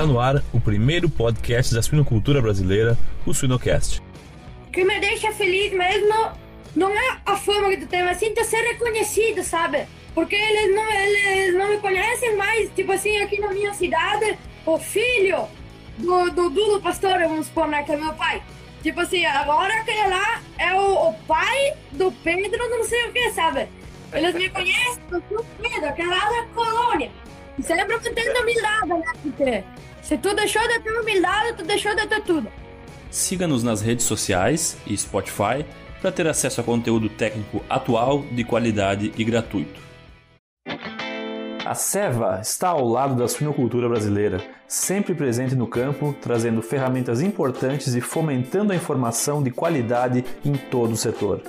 Está no ar o primeiro podcast da suinocultura brasileira, o Suinocast. O que me deixa feliz mesmo não é a fama que tu tem, mas sim ser reconhecido, sabe? Porque eles não, eles não me conhecem mais, tipo assim, aqui na minha cidade, o filho do, do Dudu Pastor, vamos supor, né, que é meu pai. Tipo assim, agora aquele lá é o, o pai do Pedro, não sei o que, sabe? Eles me conhecem, eu sou Pedro, aquela lá da colônia. Sempre mantendo humildade, né? Porque se tu deixou de ter humildade, tu deixou de ter tudo. Siga-nos nas redes sociais e Spotify para ter acesso a conteúdo técnico atual, de qualidade e gratuito. A Seva está ao lado da suinocultura brasileira, sempre presente no campo, trazendo ferramentas importantes e fomentando a informação de qualidade em todo o setor.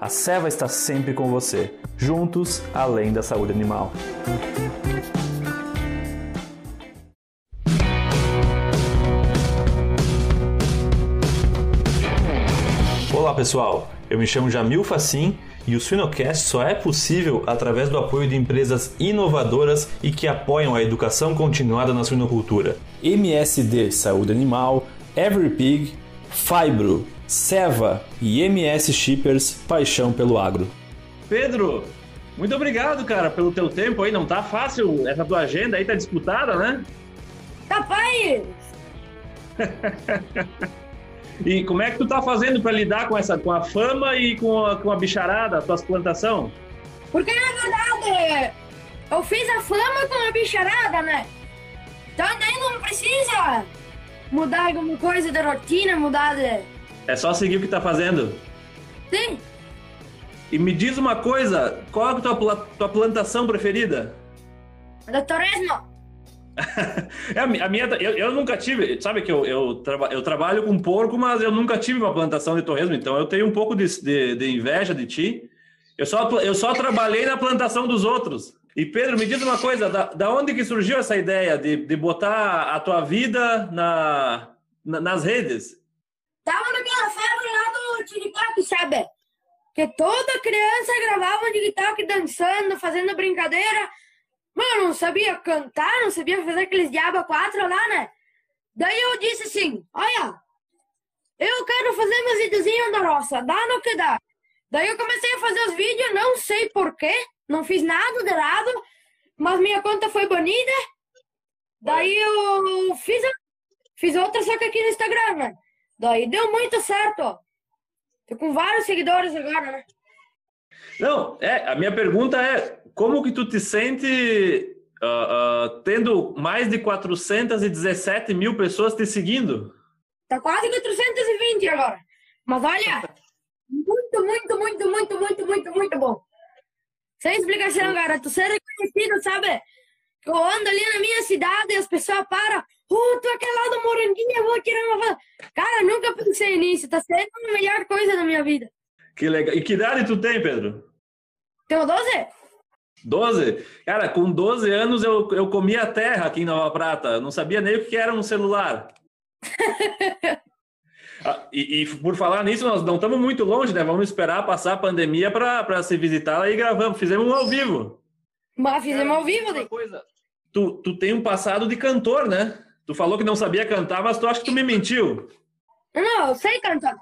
A Seva está sempre com você, juntos além da saúde animal. Pessoal, eu me chamo Jamil Facim e o Suinocast só é possível através do apoio de empresas inovadoras e que apoiam a educação continuada na suinocultura. MSD Saúde Animal, EveryPig, Fibro, Seva e MS Shippers Paixão pelo Agro. Pedro, muito obrigado, cara, pelo teu tempo aí. Não tá fácil essa tua agenda aí, tá disputada, né? Capaz! E como é que tu tá fazendo para lidar com essa, com a fama e com a, com a bicharada, tuas plantação? Porque na verdade eu fiz a fama com a bicharada, né? Então daí não precisa mudar alguma coisa da rotina, mudar de. É só seguir o que tá fazendo. Sim. E me diz uma coisa, qual é a tua, tua plantação preferida? Doutoresmo. É, a mi- a minha, eu, eu nunca tive, sabe que eu, eu, traba- eu trabalho com porco, mas eu nunca tive uma plantação de torresmo, então eu tenho um pouco de, de, de inveja de ti. Eu só, eu só trabalhei na plantação dos outros. E Pedro, me diz uma coisa, da, da onde que surgiu essa ideia de, de botar a tua vida na, na- nas redes? Tava naquela febre lá do TikTok, sabe? Que toda criança gravava um TikTok dançando, fazendo brincadeira. Mano, não sabia cantar, não sabia fazer aqueles diabo quatro lá, né? Daí eu disse assim, olha, eu quero fazer meus videozinhos da roça, dá no que dá. Daí eu comecei a fazer os vídeos, não sei porquê, não fiz nada de errado, mas minha conta foi banida. Daí eu fiz, fiz outra, só que aqui no Instagram, né? Daí deu muito certo, ó. Tô com vários seguidores agora, né? Não, é, a minha pergunta é, como que tu te sente ah, ah, tendo mais de 417 mil pessoas te seguindo? Tá quase 420 agora. Mas olha, muito, muito, muito, muito, muito, muito, muito bom. Sem explicação, cara. Tu ser reconhecido, sabe? Eu ando ali na minha cidade e as pessoas param. Uh, tu é aquele lá do Moranguinho, eu vou tirar uma foto. Cara, nunca pensei nisso. Tá sendo a melhor coisa da minha vida. Que legal. E que idade tu tem, Pedro? Tenho 12? 12? Cara, com 12 anos eu, eu comia terra aqui em Nova Prata. Não sabia nem o que era um celular. Ah, e, e por falar nisso, nós não estamos muito longe, né? Vamos esperar passar a pandemia para se visitar aí gravamos. Fizemos um ao vivo. Mas fizemos ao vivo, daí. coisa. Tu, tu tem um passado de cantor, né? Tu falou que não sabia cantar, mas tu acha que tu me mentiu. Não, eu sei cantar.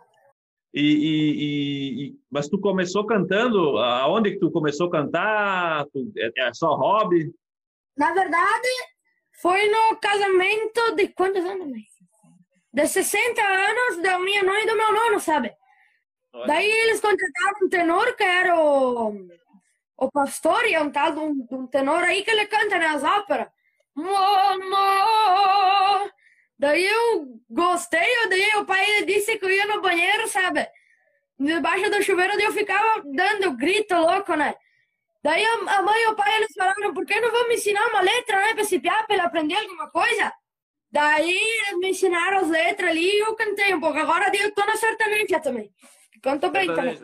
E, e- e- mas tu começou cantando? Aonde que tu começou a cantar? Tu- é, é só hobby? Na verdade, foi no casamento de quantos anos? De 60 anos da minha mãe e do meu nono, sabe? Daí eles contrataram um tenor que era o, o pastor, e é um tal de um, de um tenor aí que ele canta nas óperas. Daí eu gostei, eu daí o pai disse que eu ia no banheiro, sabe? Debaixo do chuveiro, daí eu ficava dando grito louco, né? Daí a, mãe e o pai eles falaram, por que não vão me ensinar uma letra, né? Pra esse piá, pra ele aprender alguma coisa? Daí eles me ensinaram as letras ali e eu cantei um pouco. Agora eu tô na sertaneja também. Canto bem também.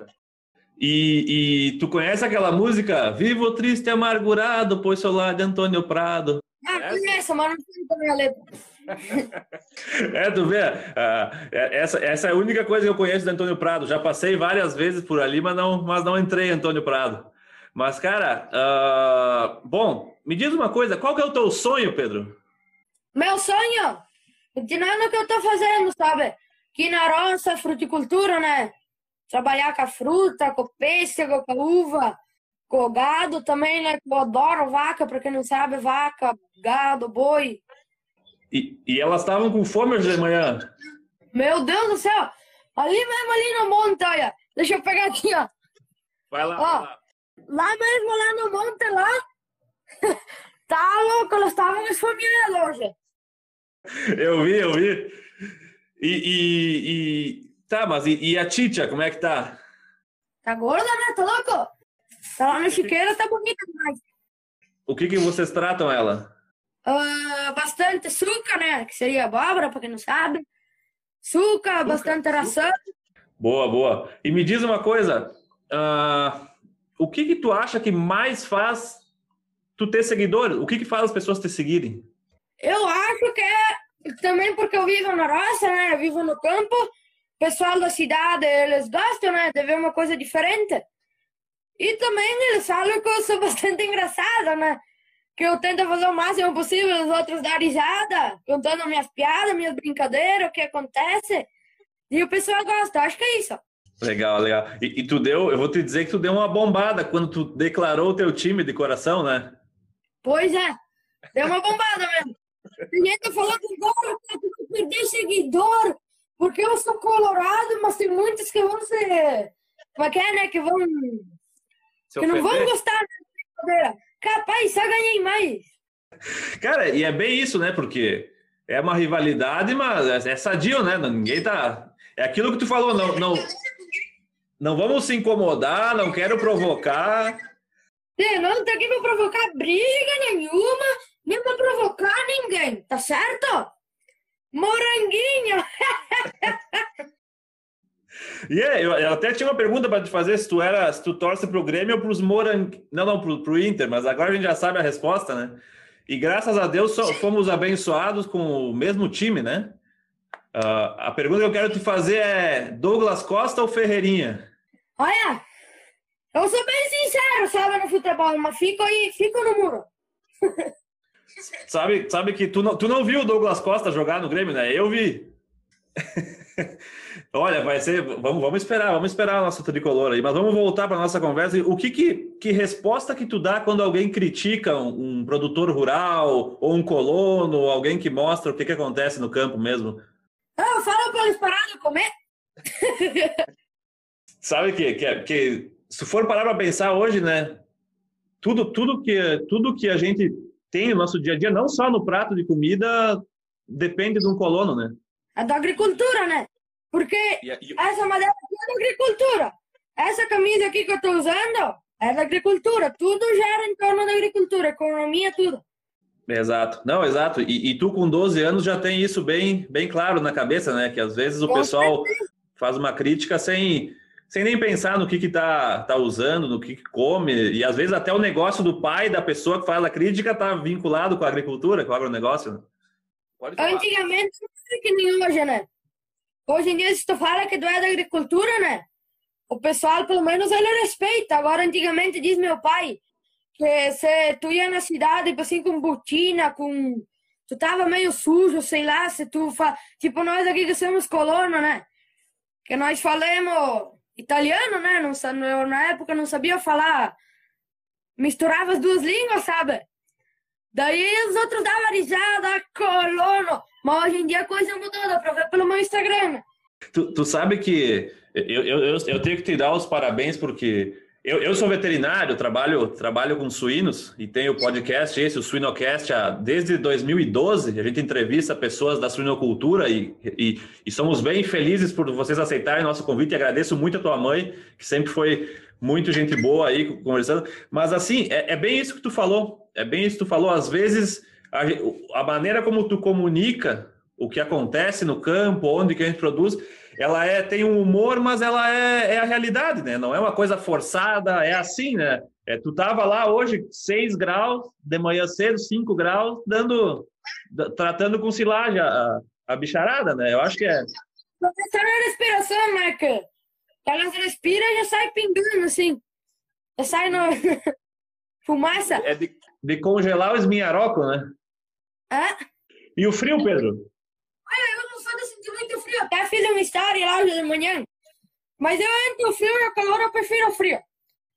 E, e tu conhece aquela música Vivo triste e amargurado, pois sou lá de Antônio Prado. Ah, conheço, mas não sei também a letra. É, tu vê, é- essa, essa é a única coisa que eu conheço do Antônio Prado. Já passei várias vezes por ali, mas não, mas não entrei Antônio Prado. Mas, cara, ah, bom, me diz uma coisa, qual que é o teu sonho, Pedro? meu sonho, continuar no que eu tô fazendo, sabe? Aqui na roça, fruticultura, né? Trabalhar com a fruta, com o pêssego, com a uva, com o gado também, né? Eu adoro vaca, pra quem não sabe, vaca, gado, boi. E, e elas estavam com fome hoje de manhã? Meu Deus do céu! Ali mesmo, ali no monte, olha. Deixa eu pegar aqui, ó. Vai lá, Ó. vai lá. Lá mesmo, lá no monte, lá. tá louco, elas estavam esfomeando hoje. Eu vi, eu vi. E, e, e- tá, mas e, e a Titia, como é que tá? Tá gorda, né? Tá louco? Tá lá no chiqueiro, tá bonita demais. O que que vocês tratam ela? Ah, bastante suca, né? Que seria abóbora, pra quem não sabe. Suca, bastante ração. Boa, boa. E me diz uma coisa, ah, o que que tu acha que mais faz tu ter seguidores? O que que faz as pessoas te seguirem? Eu acho que é também porque eu vivo na roça, né? Eu vivo no campo. O pessoal da cidade, eles gostam, né? De ver uma coisa diferente. E também eles sabem que eu sou bastante engraçada, né? Que eu tento fazer o máximo possível os outros dar risada, contando minhas piadas, minhas brincadeiras, o que acontece. E o pessoal gosta, acho que é isso. Legal, legal. E, e tu deu, eu vou te dizer que tu deu uma bombada quando tu declarou o teu time de coração, né? Pois é, deu uma bombada mesmo. Tem gente falando agora que eu perder seguidor, porque eu sou colorado, mas tem muitos que vão ser. Como é que é, né? Que vão. Se Que não vão ofender. gostar da brincadeira. Capaz, só ganhei mais. Cara, e é bem isso, né? Porque é uma rivalidade, mas é é sadio, né? Ninguém tá. É aquilo que tu falou, não, não, não vamos se incomodar, não quero provocar. Sim, não tá aqui pra provocar briga nenhuma, nem pra provocar ninguém, tá certo? Moranguinho! E é, eu, eu até tinha uma pergunta para te fazer se tu era, se tu torce pro Grêmio ou pros Morang... Não, não, pro, pro Inter, mas agora a gente já sabe a resposta, né? E graças a Deus só fomos abençoados com o mesmo time, né? Ah, a pergunta que eu quero te fazer é Douglas Costa ou Ferreirinha? Olha, eu sou bem sincero, sabe, no futebol, mas fico aí, fico no muro. Sabe, sabe que tu não, tu não viu o Douglas Costa jogar no Grêmio, né? Eu vi. Olha, vai ser. Vamos, vamos esperar, vamos esperar a nossa tricolor aí, mas vamos voltar para nossa conversa. O que, que, que resposta que tu dá quando alguém critica um, um produtor rural, ou um colono, ou alguém que mostra o que, que acontece no campo mesmo? Eu falo pra eles pararem de comer. Sabe que, que, que se for parar para pensar hoje, né? Tudo, tudo, que, tudo que a gente tem no nosso dia a dia, não só no prato de comida, depende de um colono, né? É da agricultura, né? Porque E, e, essa madeira aqui é da agricultura. Essa camisa aqui que eu tô usando é da agricultura. Tudo gera em torno da agricultura, economia, tudo. Exato. Não, exato. E, e tu com 12 anos já tem isso bem, bem claro na cabeça, né? Que às vezes o Com pessoal faz uma crítica sem, sem nem pensar no que que tá, tá usando, no que, que come. E às vezes até o negócio do pai da pessoa que faz a crítica tá vinculado com a agricultura, com o agronegócio. né? Pode falar. Antigamente não era que hoje, né? Hoje em dia, se tu fala que tu é da agricultura, né? O pessoal, pelo menos, ele respeita. Agora, antigamente, diz meu pai, que se tu ia na cidade, tipo assim, com botina, com... Tu tava meio sujo, sei lá, se tu... Fa... Tipo, nós aqui que somos colonos, né? Que nós falamos italiano, né? Não, eu, na época não sabia falar... Misturava as duas línguas, sabe? Daí os outros davam risada, colono. Mas hoje em dia a coisa mudou, dá pra ver pelo meu Instagram. Tu, tu sabe que eu, eu, eu, tenho que te dar os parabéns porque eu, eu sou veterinário, trabalho, trabalho com suínos e tenho o podcast esse, o Suinocast, desde 2012. A gente entrevista pessoas da suinocultura e, e, e somos bem felizes por vocês aceitarem nosso convite e agradeço muito a tua mãe, que sempre foi muito gente boa aí conversando. Mas assim, é, é bem isso que tu falou. É bem isso que tu falou. Às vezes, a, a maneira como tu comunica o que acontece no campo, onde que a gente produz, ela é, tem um humor, mas ela é, é a realidade, né? Não é uma coisa forçada, é assim, né? É, tu tava lá hoje, 6 graus, de manhã cedo, 5 graus, dando, da- tratando com silagem a, a bicharada, né? Eu acho que é. Começar a respiração, né? Que que elas respiram e já sai pingando, assim. Já sai no... Fumaça. é de, de congelar o esminharoco, né? É? E o frio, Pedro? Olha, eu não sou de sentir muito frio. Até fiz uma história lá hoje de manhã. Mas eu entre o frio e o calor, eu prefiro o frio.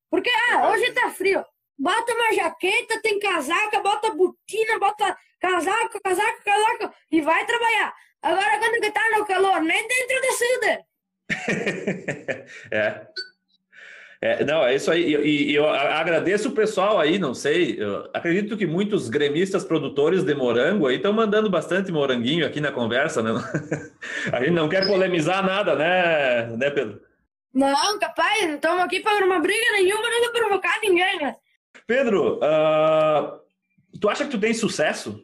Porque, ah, hoje tá frio. Bota uma jaqueta, tem casaca, bota botina, bota casaco, casaco, casaco e vai trabalhar. Agora, quando que tá no calor, nem dentro da cidade. é. É, não, é isso aí. E, e, eu agradeço o pessoal aí, não sei. acredito que muitos gremistas produtores de morango aí estão mandando bastante moranguinho aqui na conversa, né? A gente não quer polemizar nada, né, né Pedro? Não, capaz, não estamos aqui para uma briga nenhuma, nem provocar ninguém, né? Pedro, uh, tu acha que tu tem sucesso?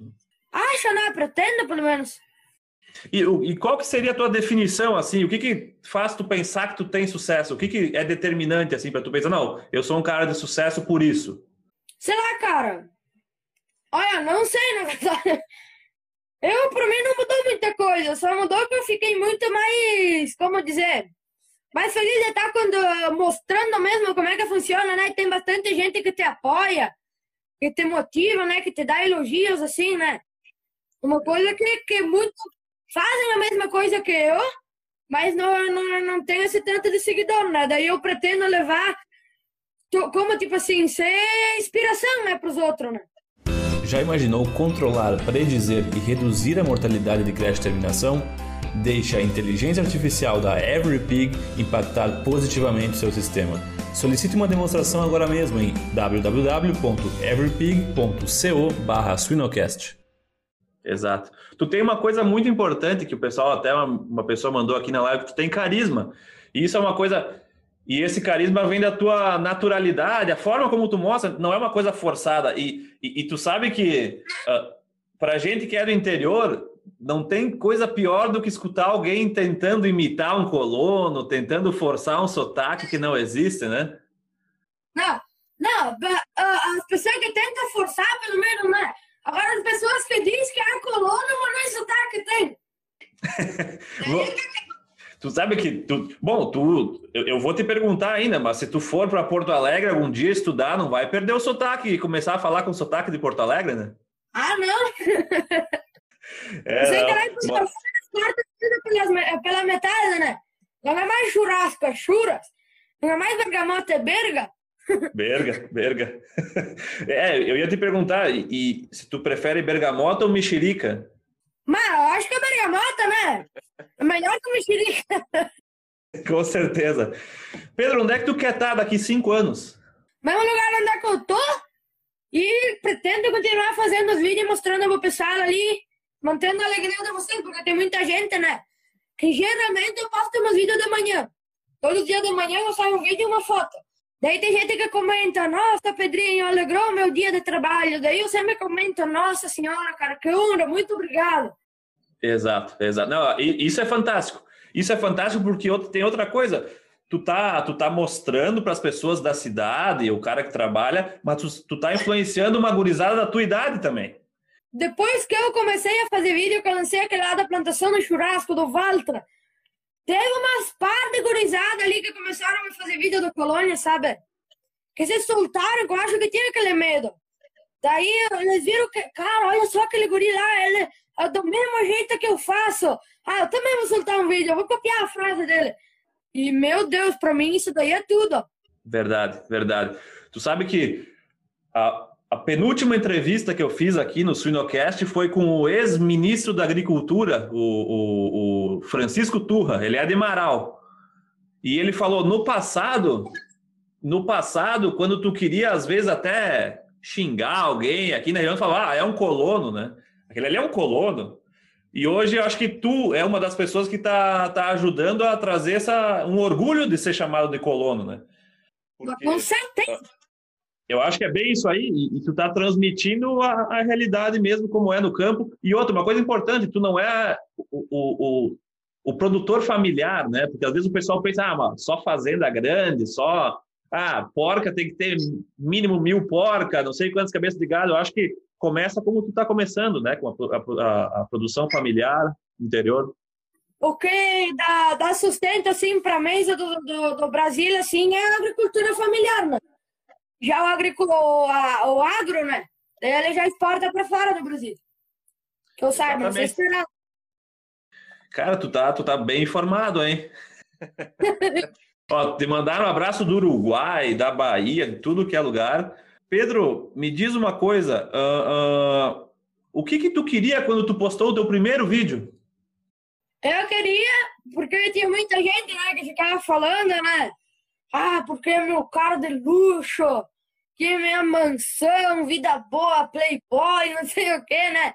Acho, né? Pretendo, pelo menos. E, e, qual que seria a tua definição, assim? O que que faz tu pensar que tu tem sucesso? O que que é determinante, assim, para tu pensar, não, eu sou um cara de sucesso por isso? Sei lá, cara. Olha, não sei, na verdade. Eu, para mim, não mudou muita coisa. Só mudou que eu fiquei muito mais, como dizer, mais feliz de estar quando, mostrando mesmo como é que funciona, né? Tem bastante gente que te apoia, que te motiva, né? Que te dá elogios, assim, né? Uma coisa que, que muitos fazem a mesma coisa que eu, mas não, não, não tem esse tanto de seguidor, né? Daí eu pretendo levar como, tipo assim, ser inspiração, né, para os outros, né? Já imaginou controlar, predizer e reduzir a mortalidade de crash terminação? Deixe a inteligência artificial da EveryPig impactar positivamente seu sistema. Solicite uma demonstração agora mesmo em www.everypig.co/swinocast. Exato. Tu tem uma coisa muito importante que o pessoal, até uma, uma pessoa mandou aqui na live, tu tem carisma. E isso é uma coisa. E esse carisma vem da tua naturalidade, a forma como tu mostra, não é uma coisa forçada. E, e, e tu sabe que, uh, pra gente que é do interior, não tem coisa pior do que escutar alguém tentando imitar um colono, tentando forçar um sotaque que não existe, né? Não, não, uh, as pessoas que tentam forçar, pelo menos, né? Agora, as pessoas que dizem que é colono, mas nem sotaque tem. tu sabe que tu, bom, tu, eu, eu, vou te perguntar ainda, mas se tu for para Porto Alegre algum dia estudar, não vai perder o sotaque e começar a falar com sotaque de Porto Alegre, né? Ah, não. É, Você não, mas... pela, pela metade, né? Não é mais churrasco, é churras. Não é mais bergamota, é berga. Berga, berga. É, eu ia te perguntar, e, e, se tu prefere bergamota ou mexerica? Mas eu acho que é bergamota, né? É melhor que mexerica. Com certeza. Pedro, onde é que tu quer estar daqui cinco anos? Mesmo lugar onde é que eu tô e pretendo continuar fazendo os vídeos mostrando pro pessoal ali, mantendo a alegria de vocês, porque tem muita gente, né? Que geralmente eu posto meus vídeos de manhã. Todo dia de manhã eu saio um vídeo e uma foto. Daí tem gente que comenta, nossa, Pedrinho, alegrou meu dia de trabalho. Daí eu sempre comento, nossa senhora, cara, que honra, muito obrigado. Exato, exato. Não, isso é fantástico. Isso é fantástico porque tem outra coisa. Tu tá, tu tá mostrando para as pessoas da cidade, o cara que trabalha, mas tu, tu tá influenciando uma gurizada da tua idade também. Depois que eu comecei a fazer vídeo, que eu lancei aquele lá da plantação no churrasco do Valtra, Teve umas par de gurizada ali que começaram a fazer vídeo do Colônia, sabe? Que se soltaram, que eu acho que tinha aquele medo. Daí eles viram que, cara, olha só aquele guri lá, ele é do mesmo jeito que eu faço. Ah, eu também vou soltar um vídeo, eu vou copiar a frase dele. E, meu Deus, para mim isso daí é tudo. Verdade, verdade. Tu sabe que a, a penúltima entrevista que eu fiz aqui no Suinocast foi com o ex-ministro da Agricultura, o, o, o, Francisco Turra. Ele é de Marau. E ele falou: no passado, no passado, quando tu queria, às vezes, até xingar alguém aqui na região, falar, ah, é um colono, né? Aquele ali é um colono. E hoje eu acho que tu é uma das pessoas que está tá ajudando a trazer essa, um orgulho de ser chamado de colono, né? Porque... Com certeza. Eu acho que é bem isso aí, e, tu está transmitindo a, a, realidade mesmo como é no campo. E outra, uma coisa importante, tu não é o, o, o, o produtor familiar, né? Porque às vezes o pessoal pensa, ah, mas só fazenda grande, só ah, porca tem que ter mínimo mil porca, não sei quantas cabeças de gado. Eu acho que começa como tu está começando, né? Com a, a, a, produção familiar interior. O que dá, dá sustento assim para a mesa do, do, do Brasil assim é a agricultura familiar, né? Já o, agricultor, o agro, né? Ele já exporta para fora do Brasil. Que eu saiba, não sei se será. Cara, tu tá, tu tá bem informado, hein? Ó, te mandaram um abraço do Uruguai, da Bahia, de tudo que é lugar. Pedro, me diz uma coisa. Uh, uh, o que que tu queria quando tu postou o teu primeiro vídeo? Eu queria, porque tinha muita gente né, que ficava falando, né? Ah, porque é meu carro de luxo, que minha mansão, vida boa, playboy, não sei o que, né?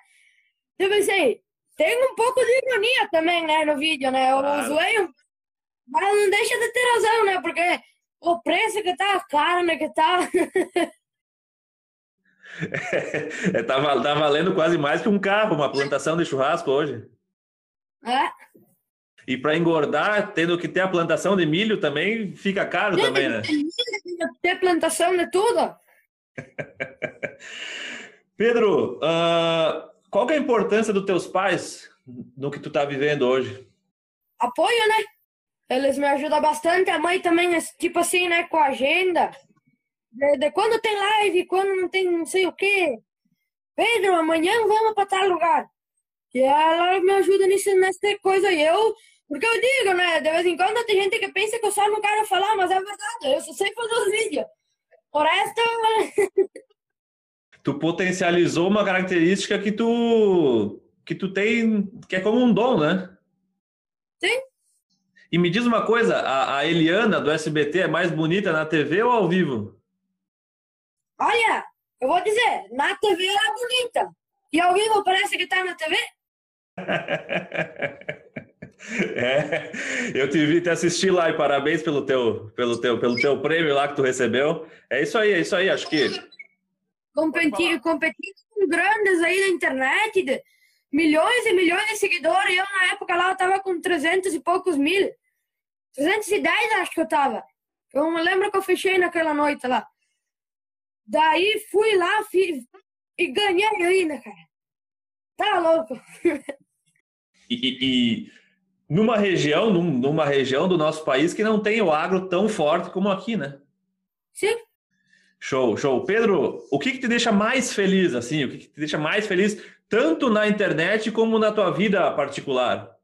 Eu pensei, tem um pouco de ironia também, né, no vídeo, né? Eu claro. zoei mas não deixa de ter razão, né? Porque o preço que tá, a carne que tá. é, tá, tá valendo quase mais que um carro, uma plantação de churrasco hoje. É. E para engordar, tendo que ter a plantação de milho também, fica caro tem também, né? Ter plantação de tudo. Pedro, uh, qual é a importância dos teus pais no que tu tá vivendo hoje? Apoio, né? Eles me ajudam bastante. A mãe também, é tipo assim, né, com a agenda. De, de quando tem live, quando não tem não sei o quê. Pedro, amanhã vamos para tal lugar. E ela me ajuda nisso, nessa coisa. E eu, porque eu digo, né, de vez em quando tem gente que pensa que eu só não quero falar, mas é verdade, eu só sei fazer os vídeos. O resto. tu potencializou uma característica que tu que tu tem, que é como um dom, né? Sim. E me diz uma coisa, a, a, Eliana do SBT é mais bonita na TV ou ao vivo? Olha, eu vou dizer, na TV ela é bonita. E ao vivo parece que tá na TV? é, eu te vi te assistir lá e parabéns pelo teu, pelo teu, pelo teu prêmio lá que tu recebeu. É isso aí, é isso aí, acho que. Competi, competições grandes aí na internet, de milhões e milhões de seguidores. Eu, na época lá, eu tava com 300 e poucos mil. 310 acho que eu tava. Eu me lembro que eu fechei naquela noite lá. Daí fui lá fiz, e ganhei ainda, cara. Tá louco. e, e, numa região, num, numa região do nosso país que não tem o agro tão forte como aqui, né? Sim. Show, show. Pedro, o que, que te deixa mais feliz, assim? O que, que te deixa mais feliz, tanto na internet como na tua vida particular?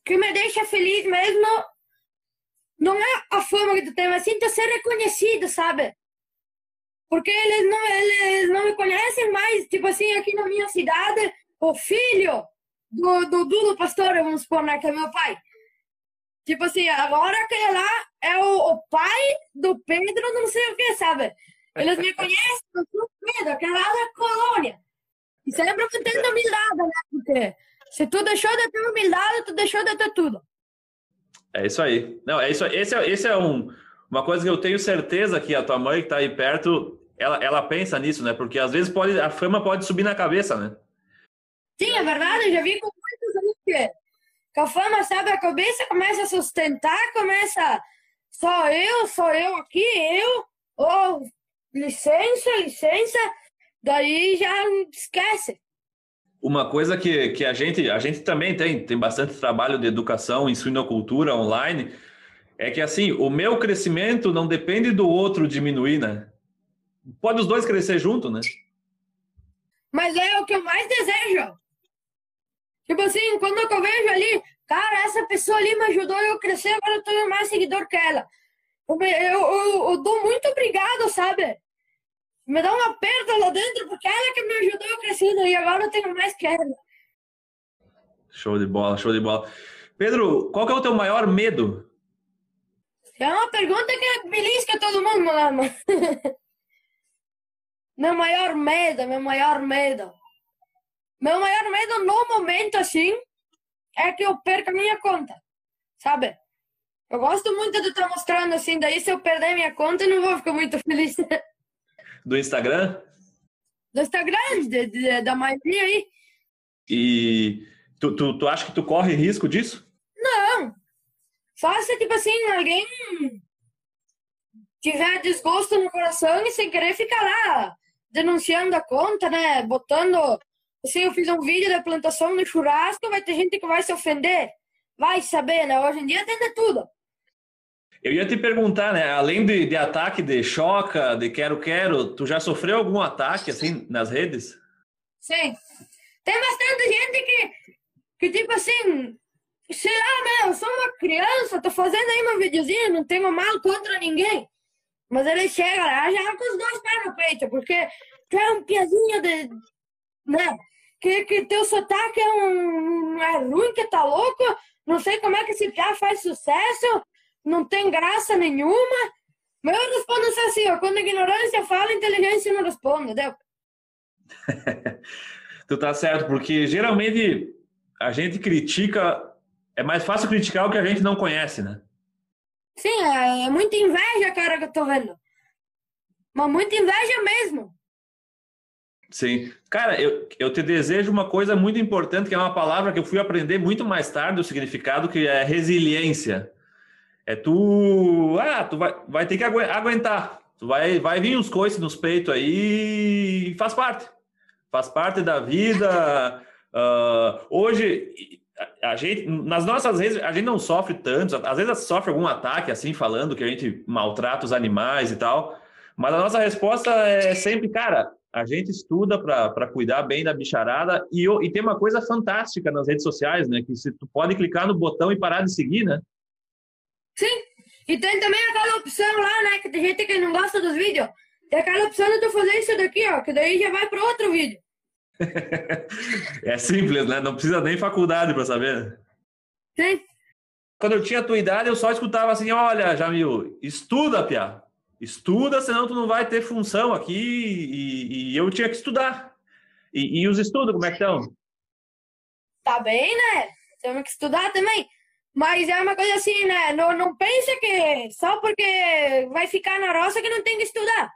O que me deixa feliz mesmo não é a fama que tu tem, mas sim tu ser reconhecido, sabe? Porque eles não, eles não me conhecem mais. Tipo assim, aqui na minha cidade, o filho do, do Dudu Pastor, vamos supor, né, que é meu pai. Tipo assim, agora aquele lá é o, o pai do Pedro, não sei o que, sabe? Eles me conhecem, do Pedro, aquela lá da colônia. E sempre mantendo humildade, né? Porque se tu deixou de ter humildade, tu deixou de ter tudo. É isso aí. Não, é isso. Esse é, esse é um, uma coisa que eu tenho certeza que a tua mãe que está aí perto, ela, ela pensa nisso, né? Porque às vezes pode, a fama pode subir na cabeça, né? Sim, é verdade. Eu já vi com muitos anos que, que a fama sabe a cabeça, começa a sustentar, começa só eu, só eu aqui, eu, ou oh, licença, licença, daí já esquece. Uma coisa que, que a gente a gente também tem, tem bastante trabalho de educação em suinocultura online, é que assim, o meu crescimento não depende do outro diminuir, né? Pode os dois crescer junto, né? Mas é o que eu mais desejo. Tipo assim, quando eu vejo ali, cara, essa pessoa ali me ajudou eu crescer, agora eu tenho mais seguidor que ela. Eu, eu, eu, dou muito obrigado, sabe? me dá uma aperto lá dentro, porque ela que me ajudou eu crescendo e agora eu tenho mais que ela. Show de bola, show de bola. Pedro, qual que é o teu maior medo? É uma pergunta que belisca todo mundo, mano. meu maior medo, meu maior medo. Meu maior medo no momento, assim, é que eu perca minha conta, sabe? Eu gosto muito de estar mostrando assim, daí se eu perder minha conta, eu não vou ficar muito feliz. do Instagram? Do Instagram, de, de, da maioria aí. E tu, tu, tu acha que tu corre risco disso? Não. Só se, tipo assim, alguém tiver desgosto no coração e sem querer ficar lá denunciando a conta, né? Botando. Assim, eu fiz um vídeo da plantação de churrasco, vai ter gente que vai se ofender. Vai saber, né? Hoje em dia tem de tudo. Eu ia te perguntar, né? Além de, de ataque de choca, de quero-quero, tu já sofreu algum ataque assim nas redes? Sim. tem bastante gente que, que tipo assim, sei lá, né? Eu sou uma criança, tô fazendo aí meu videozinho, não tenho mal contra ninguém. Mas ele chega lá já com os dois pés no peito, porque tu é um piazinho de. né? Que, que teu sotaque é um. é ruim, que tá louco, não sei como é que esse piá faz sucesso, não tem graça nenhuma. Mas eu respondo assim, ó, quando a ignorância fala, inteligência não responde, entendeu? tu tá certo, porque geralmente a gente critica, é mais fácil criticar o que a gente não conhece, né? Sim, é, é muita inveja, cara, que eu tô vendo. Mas muita inveja mesmo. Sim. Cara, eu, eu te desejo uma coisa muito importante, que é uma palavra que eu fui aprender muito mais tarde, o significado, que é resiliência. É tu. Ah, tu vai, vai ter que aguentar. Tu vai, vai vir uns coices nos peitos aí e faz parte. Faz parte da vida. Uh, hoje, a gente, nas nossas redes, a gente não sofre tanto. Às vezes sofre algum ataque, assim, falando que a gente maltrata os animais e tal. Mas a nossa resposta é sempre, cara, a gente estuda para cuidar bem da bicharada e, e tem uma coisa fantástica nas redes sociais, né? Que se tu pode clicar no botão e parar de seguir, né? Sim, e tem também aquela opção lá, né? Que tem gente que não gosta dos vídeos. Tem aquela opção de tu fazer isso daqui, ó, que daí já vai para outro vídeo. é simples, né? Não precisa nem faculdade para saber. Sim. Quando eu tinha a tua idade, eu só escutava assim: olha, Jamil, estuda, Pia. Estuda, senão tu não vai ter função aqui. E, e eu tinha que estudar. E, e os estudos, como é que estão? Tá bem, né? Temos que estudar também. Mas é uma coisa assim, né? Não, não pensa que só porque vai ficar na roça que não tem que estudar.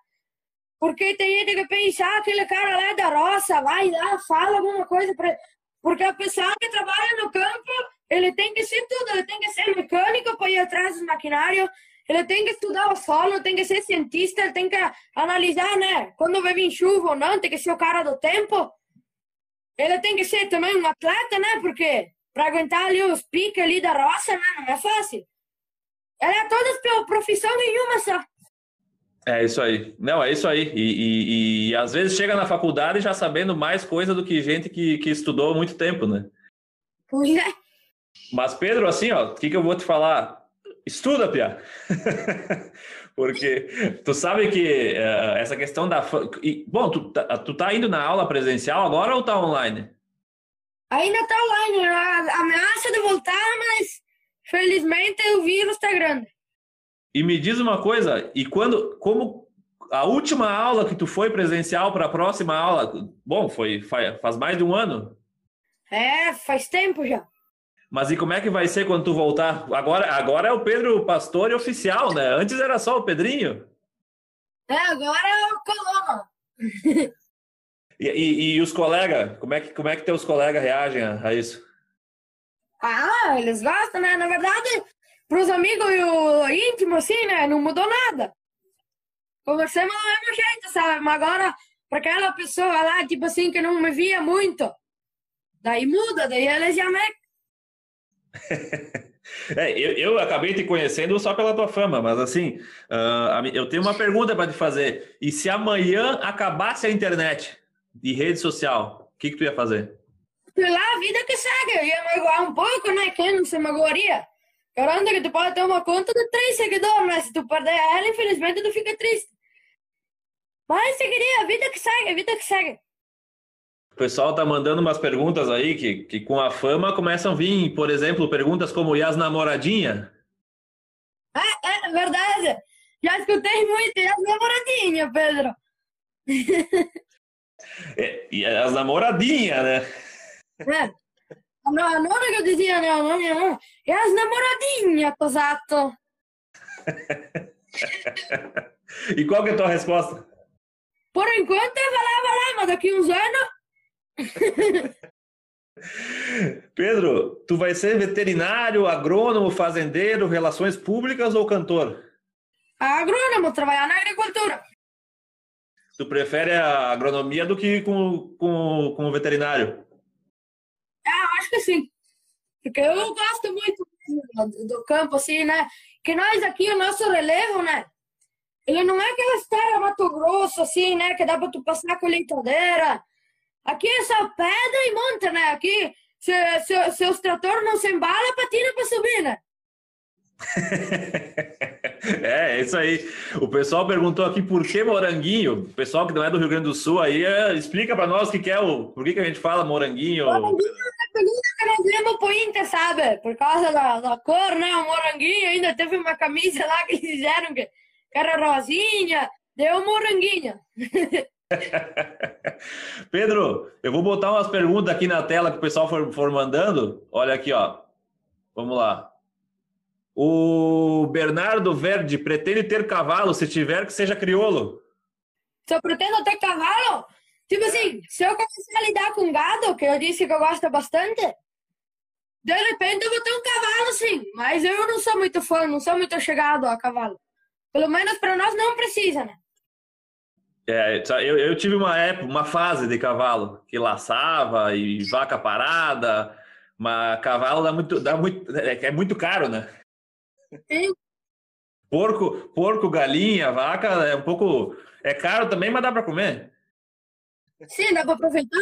Porque tem gente que pensa, ah, aquele cara lá é da roça, vai lá, fala alguma coisa. Pra... Porque a pessoa que trabalha no campo, ele tem que ser tudo. Ele tem que ser mecânico para ir atrás dos maquinários. Ele tem que estudar o solo, tem que ser cientista, ele tem que analisar, né? Quando vir chuva ou não, tem que ser o cara do tempo. Ele tem que ser também um atleta, né? Porque para aguentar ali os piques ali da roça, né? Não é fácil. Ela é todas pela profissão nenhuma só. É isso aí. Não, é isso aí. E, e, e, às vezes chega na faculdade já sabendo mais coisa do que gente que, que estudou há muito tempo, né? Pois é. Mas, Pedro, assim, ó, o que, que eu vou te falar? Estuda, Pia. Porque tu sabe que uh, essa questão da. E, bom, tu, tá, tu tá indo na aula presencial agora ou tá online? Ainda está online, a ameaça de voltar, mas felizmente o vírus está grande. E me diz uma coisa, e quando, como a última aula que tu foi presencial para a próxima aula, bom, foi faz mais de um ano? É, faz tempo já. Mas e como é que vai ser quando tu voltar? Agora, agora é o Pedro Pastore oficial, né? Antes era só o Pedrinho. É, agora é o Coloma. E, e, e, os colegas, como é que como é que teus colegas reagem a, a, isso? Ah, eles gostam, né? Na verdade, para os amigos e o íntimo, assim, né? Não mudou nada. Conversamos do mesmo jeito, sabe? Mas agora, para aquela pessoa lá, tipo assim, que não me via muito, daí muda, daí eles já me. é, eu, eu acabei te conhecendo só pela tua fama, mas assim, uh, eu tenho uma pergunta para te fazer. E se amanhã acabasse a internet? de rede social, o que, que tu ia fazer? Lá, a vida que segue. Eu ia magoar um pouco, né? Quem não se magoaria? Caramba, que tu pode ter uma conta de três seguidores, mas se tu perder ela, infelizmente tu fica triste. Mas seguiria, a vida que segue, a vida que segue. O pessoal tá mandando umas perguntas aí que, que com a fama começam a vir, por exemplo, perguntas como e as namoradinhas? É, é verdade. Já escutei muito, e as namoradinhas, Pedro. É, e as namoradinhas, né? É. A nona que eu dizia, né? Não, E as namoradinhas, esatto. e qual que é a tua resposta? Por enquanto eu falava lá, mas daqui uns anos. Pedro, tu vai ser veterinário, agrônomo, fazendeiro, relações públicas ou cantor? Agrônomo, trabalhar na agricultura tu prefere a agronomia do que com, com, com o veterinário? Eu acho que sim. Porque eu gosto muito do campo, assim, né? Que nós aqui, o nosso relevo, né? Ele não é aquela história Mato Grosso, assim, né? Que dá pra tu passar com leitadeira. Aqui é só pedra e monta, né? Aqui, se, se, se os tratores não se embalam, patina para subir, né? é, é isso aí. O pessoal perguntou aqui por que moranguinho. O pessoal que não é do Rio Grande do Sul aí, é, explica para nós o que, que, é o. Por que, que a gente fala moranguinho? Moranguinho é apelido que nós demos pro Inter, sabe? Por causa da, da cor, né? O moranguinho ainda teve uma camisa lá que eles fizeram que, que era rosinha. Deu moranguinho. Pedro, eu vou botar umas perguntas aqui na tela que o pessoal for, for mandando. Olha aqui, ó. Vamos lá. O Bernardo Verde pretende ter cavalo se tiver que seja crioulo. Se eu pretendo ter cavalo? Tipo assim, se eu começar a lidar com gado, que eu disse que eu gosto bastante, de repente eu vou ter um cavalo, sim. Mas eu não sou muito fã, não sou muito chegado a cavalo. Pelo menos para nós não precisa, né? É, eu, eu tive uma época, uma fase de cavalo que laçava e vaca parada, mas cavalo dá muito, dá muito, é, é muito caro, né? Sim. Porco, porco, galinha, vaca é um pouco. É caro também, mas dá para comer. Sim, dá para aproveitar.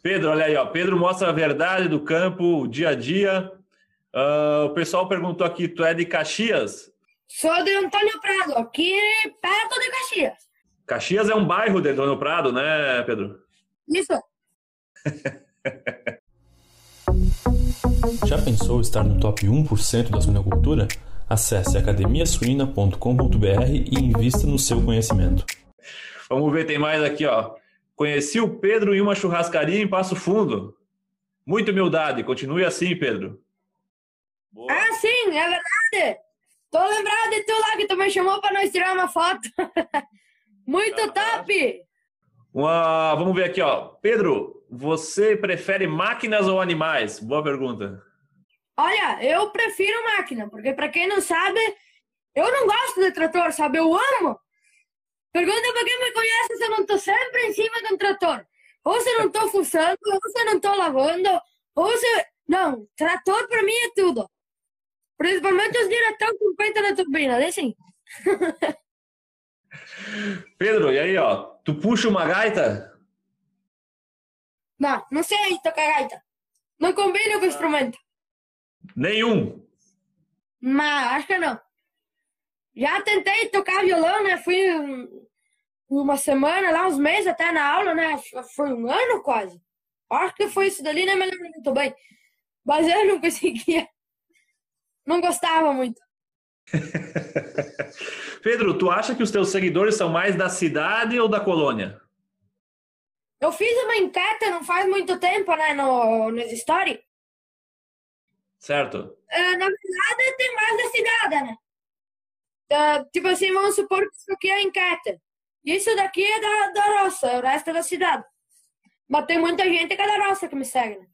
Pedro, olha aí, ó. Pedro mostra a verdade do campo, o dia a dia. Uh, o pessoal perguntou aqui: tu é de Caxias? Sou de Antônio Prado, aqui perto de Caxias. Caxias é um bairro de Antônio Prado, né, Pedro? Isso. Já pensou estar no top 1% da suinocultura? Acesse academiasuina.com.br e invista no seu conhecimento. Vamos ver, tem mais aqui, ó. Conheci o Pedro em uma churrascaria em Passo Fundo. Muita humildade, continue assim, Pedro. Boa. Ah, sim, é verdade. Tô lembrado de tu lá que tu me chamou para nós tirar uma foto. Muito top! Uma, vamos ver aqui, ó. Pedro, você prefere máquinas ou animais? Boa pergunta. Olha, eu prefiro máquina, porque para quem não sabe, eu não gosto de trator, sabe? Eu amo. Pergunta para quem me conhece se eu não tô sempre em cima de um trator. Ou se não tô fuçando, ou se não tô lavando, ou se... Não, trator para mim é tudo. Principalmente os diretores com peito na turbina, é assim. Pedro, e aí, ó? Tu puxa uma gaita? Não, não sei tocar gaita. Não combina com o instrumento. Nenhum? Mas acho que não. Já tentei tocar violão, né? Fui uma semana, lá uns meses até na aula, né? Foi um ano quase. Acho que foi isso dali, nem me lembro muito bem. Mas eu não conseguia. Não gostava muito. Pedro, tu acha que os teus seguidores são mais da cidade ou da colônia? Eu fiz uma enquete não faz muito tempo, né, no, nos stories. Certo. Uh, na verdade, tem mais da cidade, né? Uh, tipo assim, vamos supor que isso aqui é enquete. Isso daqui é da, da roça, o resto é da cidade. Mas tem muita gente que é da roça que me segue, né?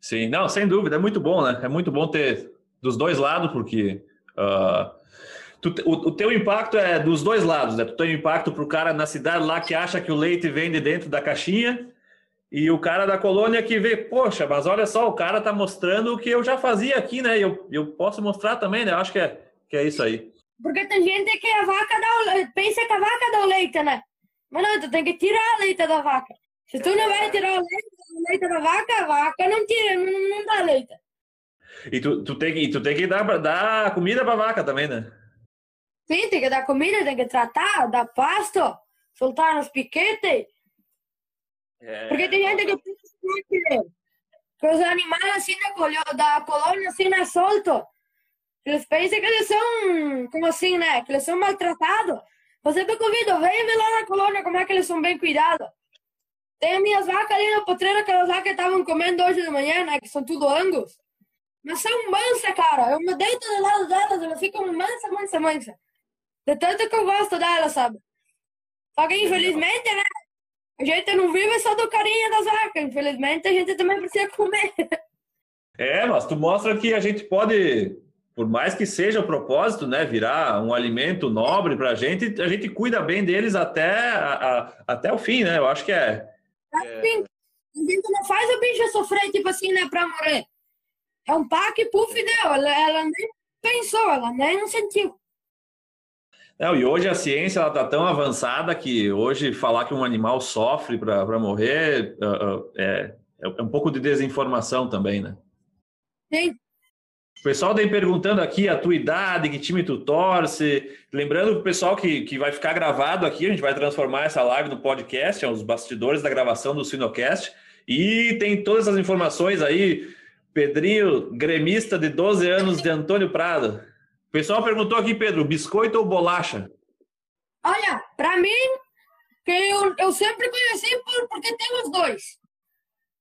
Sim, não, sem dúvida, é muito bom, né? É muito bom ter dos dois lados, porque uh, tu, o, o, teu impacto é dos dois lados, né? Tu tem impacto para o cara na cidade lá que acha que o leite vem de dentro da caixinha e o cara da colônia que vê, poxa, mas olha só, o cara tá mostrando o que eu já fazia aqui, né? Eu, eu posso mostrar também, né? Eu acho que é, que é isso aí. Porque tem gente que a vaca dá o, pensa que a vaca dá o leite, né? Mas não, tu tem que tirar o leite da vaca. Se tu não vai tirar o leite, o leite da vaca, a vaca não tira, não, não dá leite. E tu, tu, tem, que, tu tem que dar, dar comida pra vaca também, né? Sim, tem que dar comida, tem que tratar, dar pasto, soltar nos piquetes. É... Porque tem gente que pensa que os animais assim da, da colônia assim não é solto. Eles pensam que eles são, como assim, né? Que eles são maltratados. Você me convida, vem ver lá na colônia como é que eles são bem cuidados. Tem minhas vacas ali na potreira, aquelas vacas que estavam comendo hoje de manhã, né? Que são tudo angus. Mas são mansa, cara. Eu me deito do lado delas, elas ficam mansa, mansa, mansa. De tanto que eu gosto delas, sabe? Só que infelizmente, né? A gente não vive só do carinho das vacas. Infelizmente, a gente também precisa comer. É, mas tu mostra que a gente pode, por mais que seja o propósito, né, virar um alimento nobre pra gente, a gente cuida bem deles até, a, a, até o fim, né? Eu acho que é. é... Assim, a gente não faz o bicho sofrer, tipo assim, né, pra morrer. É um pá que puf deu. Ela, ela nem pensou, ela nem sentiu. Não, e hoje a ciência está tão avançada que hoje falar que um animal sofre para morrer uh, uh, é, é um pouco de desinformação também, né? Sim. O pessoal vem perguntando aqui a tua idade, que time tu torce. Lembrando o pessoal que, que vai ficar gravado aqui, a gente vai transformar essa live no podcast, é os bastidores da gravação do Sinocast. E tem todas as informações aí. Pedrinho, gremista de 12 anos de Antônio Prado. Pessoal perguntou aqui, Pedro, biscoito ou bolacha? Olha, para mim, que eu, eu sempre conheci por, porque tem os dois.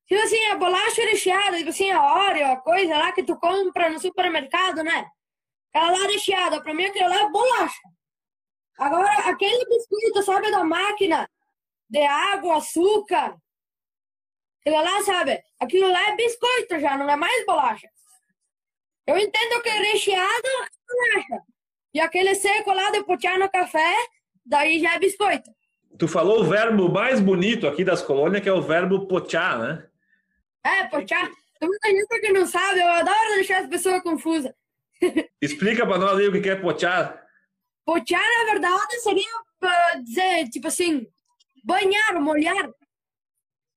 Tipo assim, a bolacha recheada, tipo assim, a Oreo, a coisa lá que tu compra no supermercado, né? Aquela lá recheada, pra mim aquilo lá é bolacha. Agora, aquele biscoito, sabe, da máquina, de água, açúcar, aquilo lá, sabe? Aquilo lá é biscoito já, não é mais bolacha. Eu entendo que recheado é. E aquele seco lá de puxar no café, daí já é biscoito. Tu falou o verbo mais bonito aqui das colônias, que é o verbo pochar, né? É, pochar. Tem muita gente que não sabe, eu adoro deixar as pessoas confusas. Explica para nós aí o que é pochar. Pochar, na verdade, seria para dizer, tipo assim, banhar, molhar.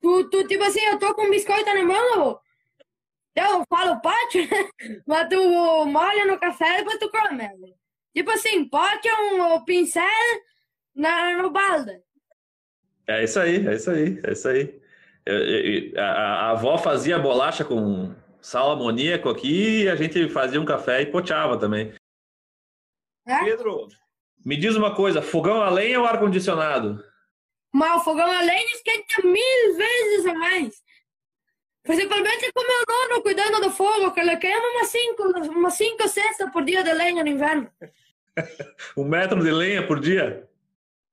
Tu, tu, tipo assim, eu tô com um biscoito na mão, eu falo pote, mas tu molha no café e depois tu come. Tipo assim, pote é um pincel na, no balde. É isso aí, é isso aí, é isso aí. A, a, avó fazia bolacha com sal amoníaco aqui e a gente fazia um café e poteava também. É? Pedro, me diz uma coisa, fogão a lenha ou ar-condicionado? Mas o fogão a lenha esquenta mil vezes a mais. Principalmente com meu nono cuidando do fogo, que ele queima umas cinco, umas cinco cestas por dia de lenha no inverno. um metro de lenha por dia?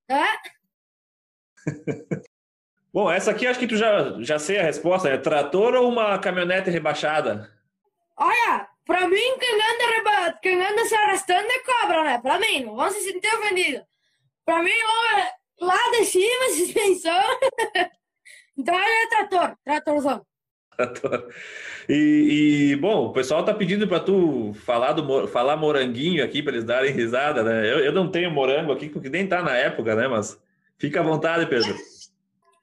É? Bom, essa aqui acho que tu já, já sei a resposta. É trator ou uma caminhonete rebaixada? Olha, pra mim, quem anda, reba... quem anda se arrastando é cobra, né? Pra mim, não vão se sentir ofendidos. Pra mim, lá de cima, suspensão. então, é trator, tratorzão. E, e, bom, o pessoal tá pedindo para tu falar do falar moranguinho aqui para eles darem risada, né? Eu, eu não tenho morango aqui porque nem tá na época, né? Mas fica à vontade, Pedro.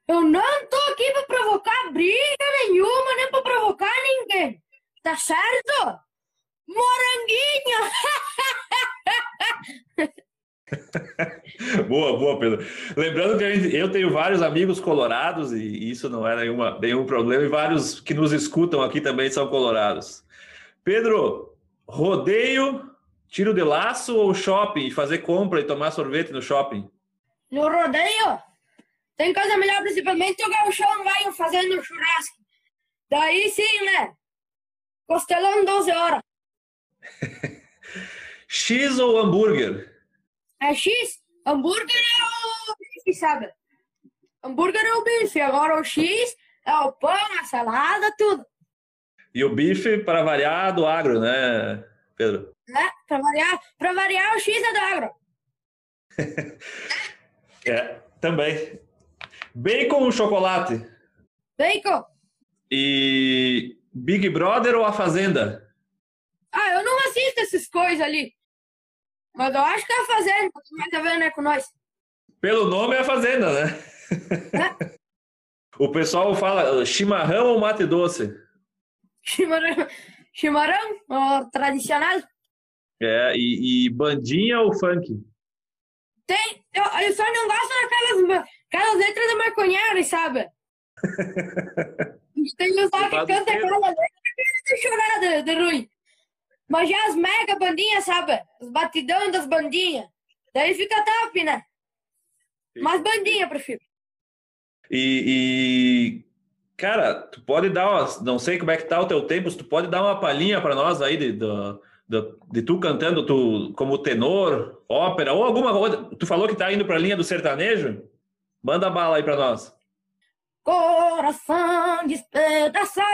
Eu não tô aqui para provocar briga nenhuma, nem para provocar ninguém. Tá certo? Moranguinho! boa, boa, Pedro. Lembrando que gente, eu tenho vários amigos colorados e isso não é nenhuma, nenhum problema, e vários que nos escutam aqui também são colorados. Pedro, rodeio, tiro de laço ou shopping? Fazer compra e tomar sorvete no shopping? No rodeio? Tem coisa melhor, principalmente o gauchão vai fazendo churrasco. Daí sim, né? Costelão 12 horas. X ou hambúrguer? É X, hambúrguer é o bife, sabe? Hambúrguer é o bife, agora o X é o pão, a salada, tudo. E o bife, para variar, do agro, né, Pedro? É, para variar, para variar, o X é do agro. é, também. Bacon ou chocolate? Bacon. E Big Brother ou A Fazenda? Ah, eu não assisto essas coisas ali. Mas eu acho que é a Fazenda, mais a ver, né, com nós. Pelo nome é a Fazenda, né? É. o pessoal fala chimarrão ou mate doce? Chimarrão, chimarrão ó, tradicional. É, e, e, bandinha ou funk? Tem, eu, eu só não gosto daquelas aquelas letras da maconheira, sabe? tem que usar que canta aquela letra que chorar de, de ruim. Mas já as mega bandinhas, sabe? Os batidão das bandinhas. Daí fica top, né? Mas bandinha, prefiro. E, e, cara, tu pode dar, uma, não sei como é que tá o teu tempo, tu pode dar uma palhinha para nós aí de, de, de, de, tu cantando tu, como tenor, ópera ou alguma coisa. Tu falou que tá indo para a linha do sertanejo? Manda bala aí para nós. Coração despedaçado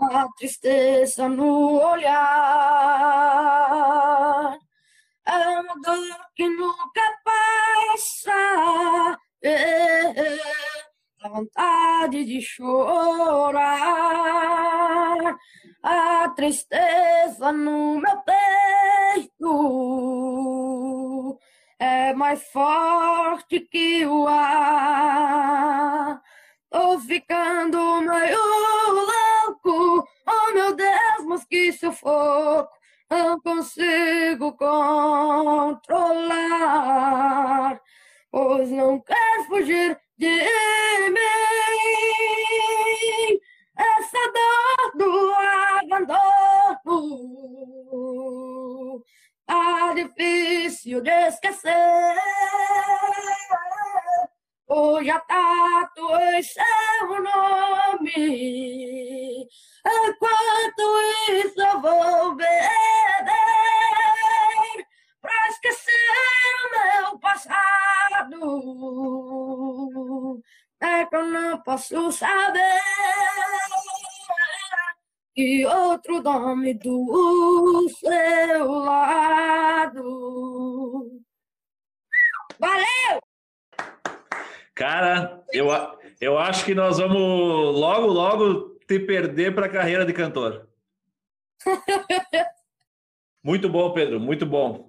a tristeza no olhar. É uma dor que nunca passa, é, é, a vontade de chorar. A tristeza no meu peito é mais forte que o ar. Tô ficando meio louco, oh meu Deus, mas que sufoco, não consigo controlar, pois não quero fugir de mim. Essa dor do abandono tá difícil de esquecer. Hoje a tatuei seu nome. Enquanto isso eu vou beber pra esquecer o meu passado. É que eu não posso saber que outro dorme do seu lado. Valeu! Cara, eu, eu acho que nós vamos logo, logo te perder para a carreira de cantor. muito bom, Pedro, muito bom.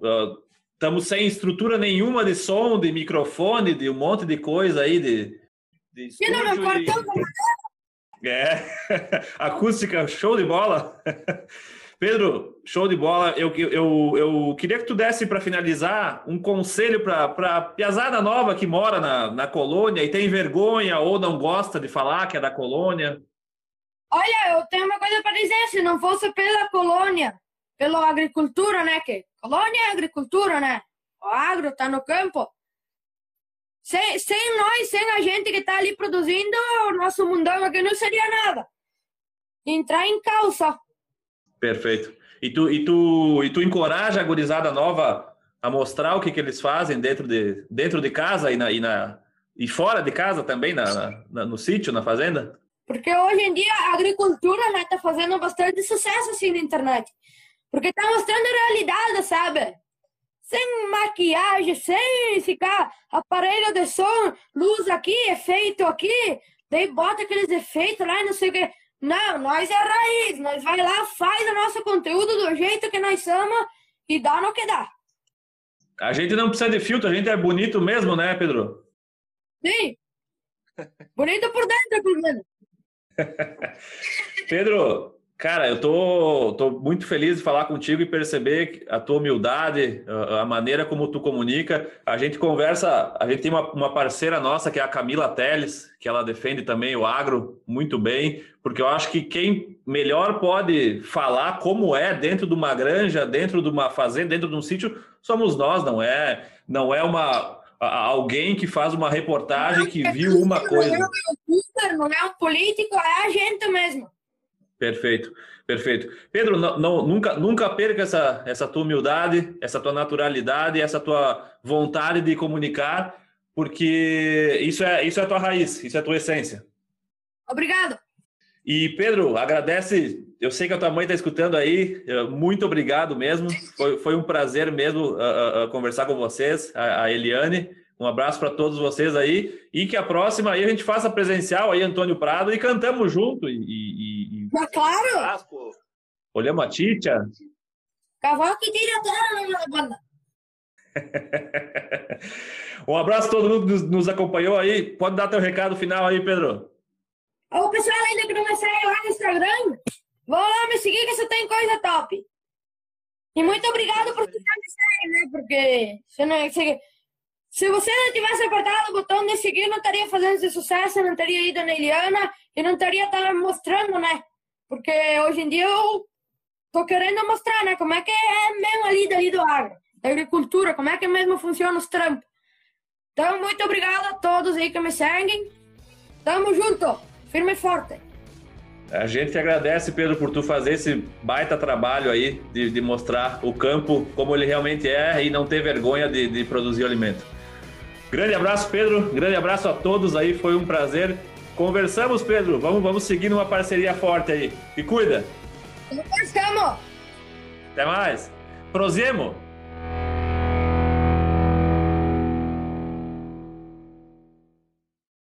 Estamos uh, sem estrutura nenhuma de som, de microfone, de um monte de coisa aí, de, de estúdio e... É, acústica, show de bola. Pedro, show de bola. Eu, eu, eu queria que tu desse para finalizar um conselho para a piazada nova que mora na, na colônia e tem vergonha ou não gosta de falar que é da colônia. Olha, eu tenho uma coisa para dizer. Se não fosse pela colônia, pela agricultura, né? Que colônia é agricultura, né? O agro está no campo. Sem, sem nós, sem a gente que está ali produzindo, o nosso mundão aqui não seria nada. Entrar em calça. Perfeito. E tu, e tu, e tu encoraja a gurizada nova a mostrar o que, que eles fazem dentro de, dentro de casa e, na, e, na, e fora de casa também, na, na no sítio, na fazenda? Porque hoje em dia a agricultura né, tá fazendo bastante sucesso assim na internet. Porque está mostrando a realidade, sabe? Sem maquiagem, sem ficar aparelho de som, luz aqui, efeito aqui, daí bota aqueles efeitos lá e não sei o que. Não, nós é raiz. Nós vai lá, faz o nosso conteúdo do jeito que nós somos e dá no que dá. A gente não precisa de filtro, a gente é bonito mesmo, né, Pedro? Sim. Bonito por dentro, por dentro. Pedro, Cara, eu tô, tô muito feliz de falar contigo e perceber a tua humildade, a, maneira como tu comunica. A gente conversa, a gente tem uma, uma, parceira nossa que é a Camila Teles, que ela defende também o agro muito bem, porque eu acho que quem melhor pode falar como é dentro de uma granja, dentro de uma fazenda, dentro de um sítio, somos nós, não é, não é uma alguém que faz uma reportagem que viu uma coisa. Não é um político, é a gente mesmo. Perfeito, perfeito. Pedro, não, não, nunca, nunca perca essa, essa tua humildade, essa tua naturalidade, essa tua vontade de comunicar, porque isso é, isso é a tua raiz, isso é a tua essência. Obrigado. E Pedro, agradece. Eu sei que a tua mãe está escutando aí. Muito obrigado mesmo. Foi, foi um prazer mesmo uh, uh, conversar com vocês, a, a Eliane. Um abraço para todos vocês aí e que a próxima aí a gente faça presencial aí, Antônio Prado, e cantamos junto. E, e. Mas claro! Olhamos a Titia. Cavalo que tira a banda. um abraço a todo mundo que nos acompanhou aí. Pode dar teu recado final aí, Pedro. O pessoal ainda que não me segue lá no Instagram, vou lá me seguir que você tem coisa top. E muito obrigado por estar me seguir, né? Porque se não, se, se você não tivesse apertado o botão de seguir, não estaria fazendo esse sucesso, não teria ido na Eliana e não teria estar mostrando, né? Porque hoje em dia eu tô querendo mostrar, né? Como é que é mesmo ali dali do agro, da agricultura, como é que mesmo funciona os trampos. Então, muito obrigado a todos aí que me seguem. Tamo junto, firme e forte. A gente agradece, Pedro, por tu fazer esse baita trabalho aí de, de mostrar o campo como ele realmente é e não ter vergonha de, de produzir alimento. Grande abraço, Pedro. Grande abraço a todos aí. Foi um prazer. Conversamos, Pedro. Vamos, vamos seguir numa parceria forte aí. E cuida. Conversamos. Até mais. Prosemo.